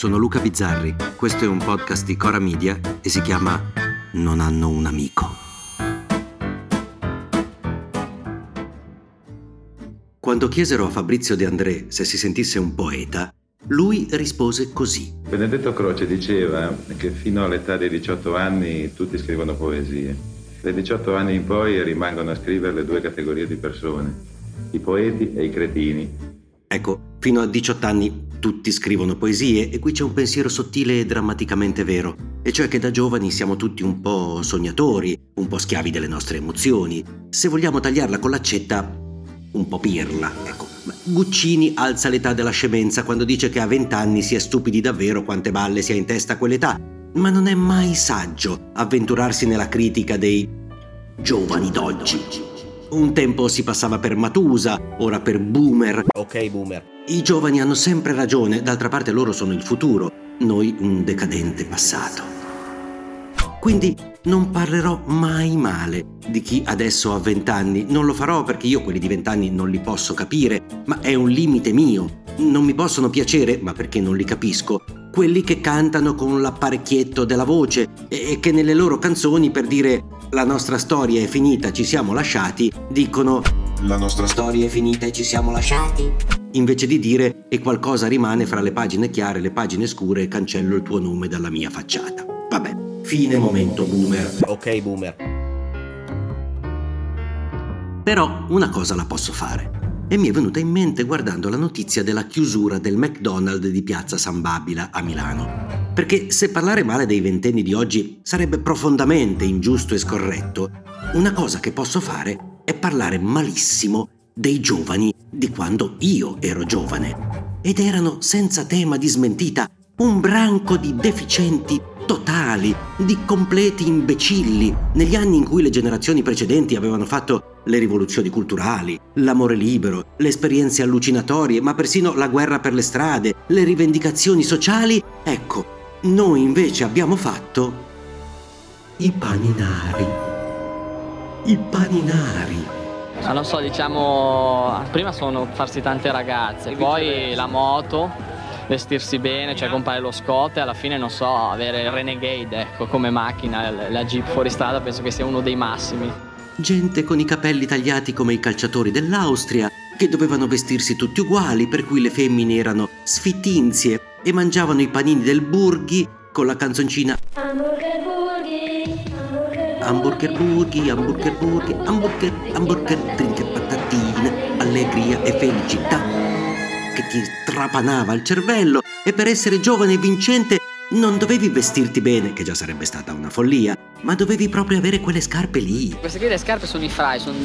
sono Luca Bizzarri, questo è un podcast di Cora Media e si chiama Non hanno un amico. Quando chiesero a Fabrizio De André se si sentisse un poeta, lui rispose così. Benedetto Croce diceva che fino all'età dei 18 anni tutti scrivono poesie. Dai 18 anni in poi rimangono a scrivere le due categorie di persone, i poeti e i cretini. Ecco, fino a 18 anni tutti scrivono poesie e qui c'è un pensiero sottile e drammaticamente vero, e cioè che da giovani siamo tutti un po' sognatori, un po' schiavi delle nostre emozioni. Se vogliamo tagliarla con l'accetta, un po' pirla, ecco. Guccini alza l'età della scemenza quando dice che a 20 anni si è stupidi davvero quante balle si ha in testa a quell'età, ma non è mai saggio avventurarsi nella critica dei giovani d'oggi. Un tempo si passava per Matusa, ora per boomer. Ok, boomer. I giovani hanno sempre ragione, d'altra parte loro sono il futuro, noi un decadente passato. Quindi non parlerò mai male di chi adesso ha vent'anni, non lo farò perché io quelli di vent'anni non li posso capire, ma è un limite mio. Non mi possono piacere, ma perché non li capisco, quelli che cantano con l'apparecchietto della voce e che nelle loro canzoni per dire la nostra storia è finita, ci siamo lasciati, dicono la nostra storia è finita e ci siamo lasciati. Invece di dire e qualcosa rimane fra le pagine chiare e le pagine scure e cancello il tuo nome dalla mia facciata. Vabbè, fine momento boomer. Ok, boomer. Però una cosa la posso fare e mi è venuta in mente guardando la notizia della chiusura del McDonald's di Piazza San Babila a Milano. Perché se parlare male dei ventenni di oggi sarebbe profondamente ingiusto e scorretto, una cosa che posso fare è parlare malissimo dei giovani di quando io ero giovane. Ed erano, senza tema di smentita, un branco di deficienti totali, di completi imbecilli, negli anni in cui le generazioni precedenti avevano fatto le rivoluzioni culturali, l'amore libero, le esperienze allucinatorie, ma persino la guerra per le strade, le rivendicazioni sociali, ecco, noi invece abbiamo fatto i paninari. I paninari. Ma non so, diciamo, prima sono farsi tante ragazze, poi la moto, vestirsi bene, cioè comprare lo Scott e alla fine non so, avere il Renegade ecco, come macchina, la Jeep fuori strada penso che sia uno dei massimi. Gente con i capelli tagliati come i calciatori dell'Austria, che dovevano vestirsi tutti uguali, per cui le femmine erano sfittinzie e mangiavano i panini del Burghi con la canzoncina Hamburger Hamburger Burghi, Hamburger Burghi, Hamburger, Hamburger, trinche patatine, allegria e felicità che ti trapanava il cervello e per essere giovane e vincente non dovevi vestirti bene, che già sarebbe stata una follia, ma dovevi proprio avere quelle scarpe lì. Queste qui le scarpe sono i fry, sono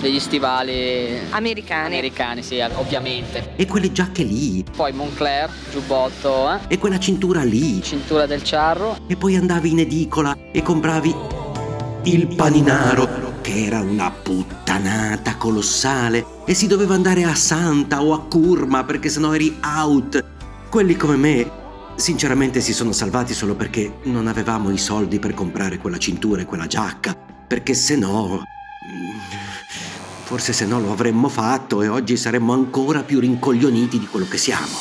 degli stivali Americani. americani, sì, ovviamente. E quelle giacche lì. Poi Moncler, giubbotto, eh? E quella cintura lì. cintura del ciarro. E poi andavi in edicola e compravi il paninaro che era una puttanata colossale e si doveva andare a Santa o a Curma perché sennò eri out. Quelli come me, sinceramente, si sono salvati solo perché non avevamo i soldi per comprare quella cintura e quella giacca, perché se no... Forse se no lo avremmo fatto e oggi saremmo ancora più rincoglioniti di quello che siamo.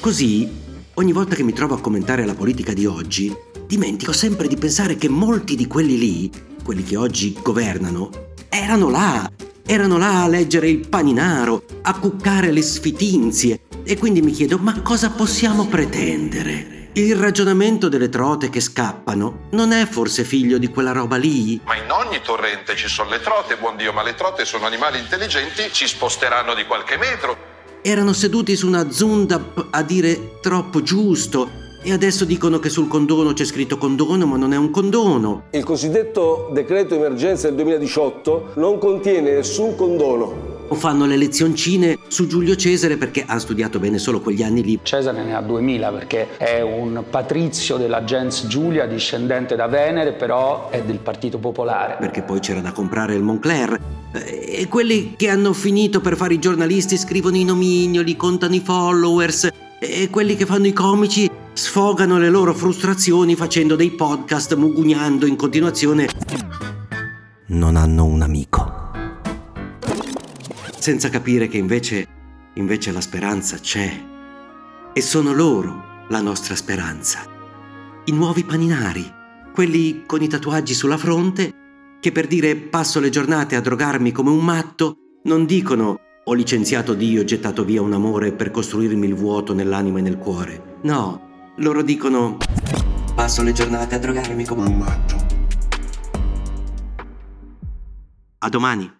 Così, ogni volta che mi trovo a commentare la politica di oggi, dimentico sempre di pensare che molti di quelli lì quelli che oggi governano, erano là, erano là a leggere il paninaro, a cuccare le sfitinzie. E quindi mi chiedo, ma cosa possiamo pretendere? Il ragionamento delle trote che scappano non è forse figlio di quella roba lì? Ma in ogni torrente ci sono le trote, buon Dio, ma le trote sono animali intelligenti, ci sposteranno di qualche metro. Erano seduti su una zundap a dire troppo giusto, e adesso dicono che sul condono c'è scritto condono, ma non è un condono. Il cosiddetto decreto emergenza del 2018 non contiene nessun condono. O fanno le lezioncine su Giulio Cesare perché hanno studiato bene solo quegli anni lì. Cesare ne ha 2000 perché è un patrizio della gens Giulia, discendente da Venere, però è del Partito Popolare. Perché poi c'era da comprare il Moncler. E quelli che hanno finito per fare i giornalisti scrivono i nomignoli, contano i followers. E quelli che fanno i comici sfogano le loro frustrazioni facendo dei podcast mugugnando in continuazione. Non hanno un amico. Senza capire che invece, invece la speranza c'è. E sono loro la nostra speranza. I nuovi paninari, quelli con i tatuaggi sulla fronte, che per dire passo le giornate a drogarmi come un matto, non dicono ho licenziato Dio e gettato via un amore per costruirmi il vuoto nell'anima e nel cuore. No, loro dicono Passo le giornate a drogarmi come un matto. a domani.